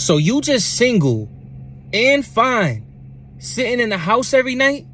So you just single and fine, sitting in the house every night?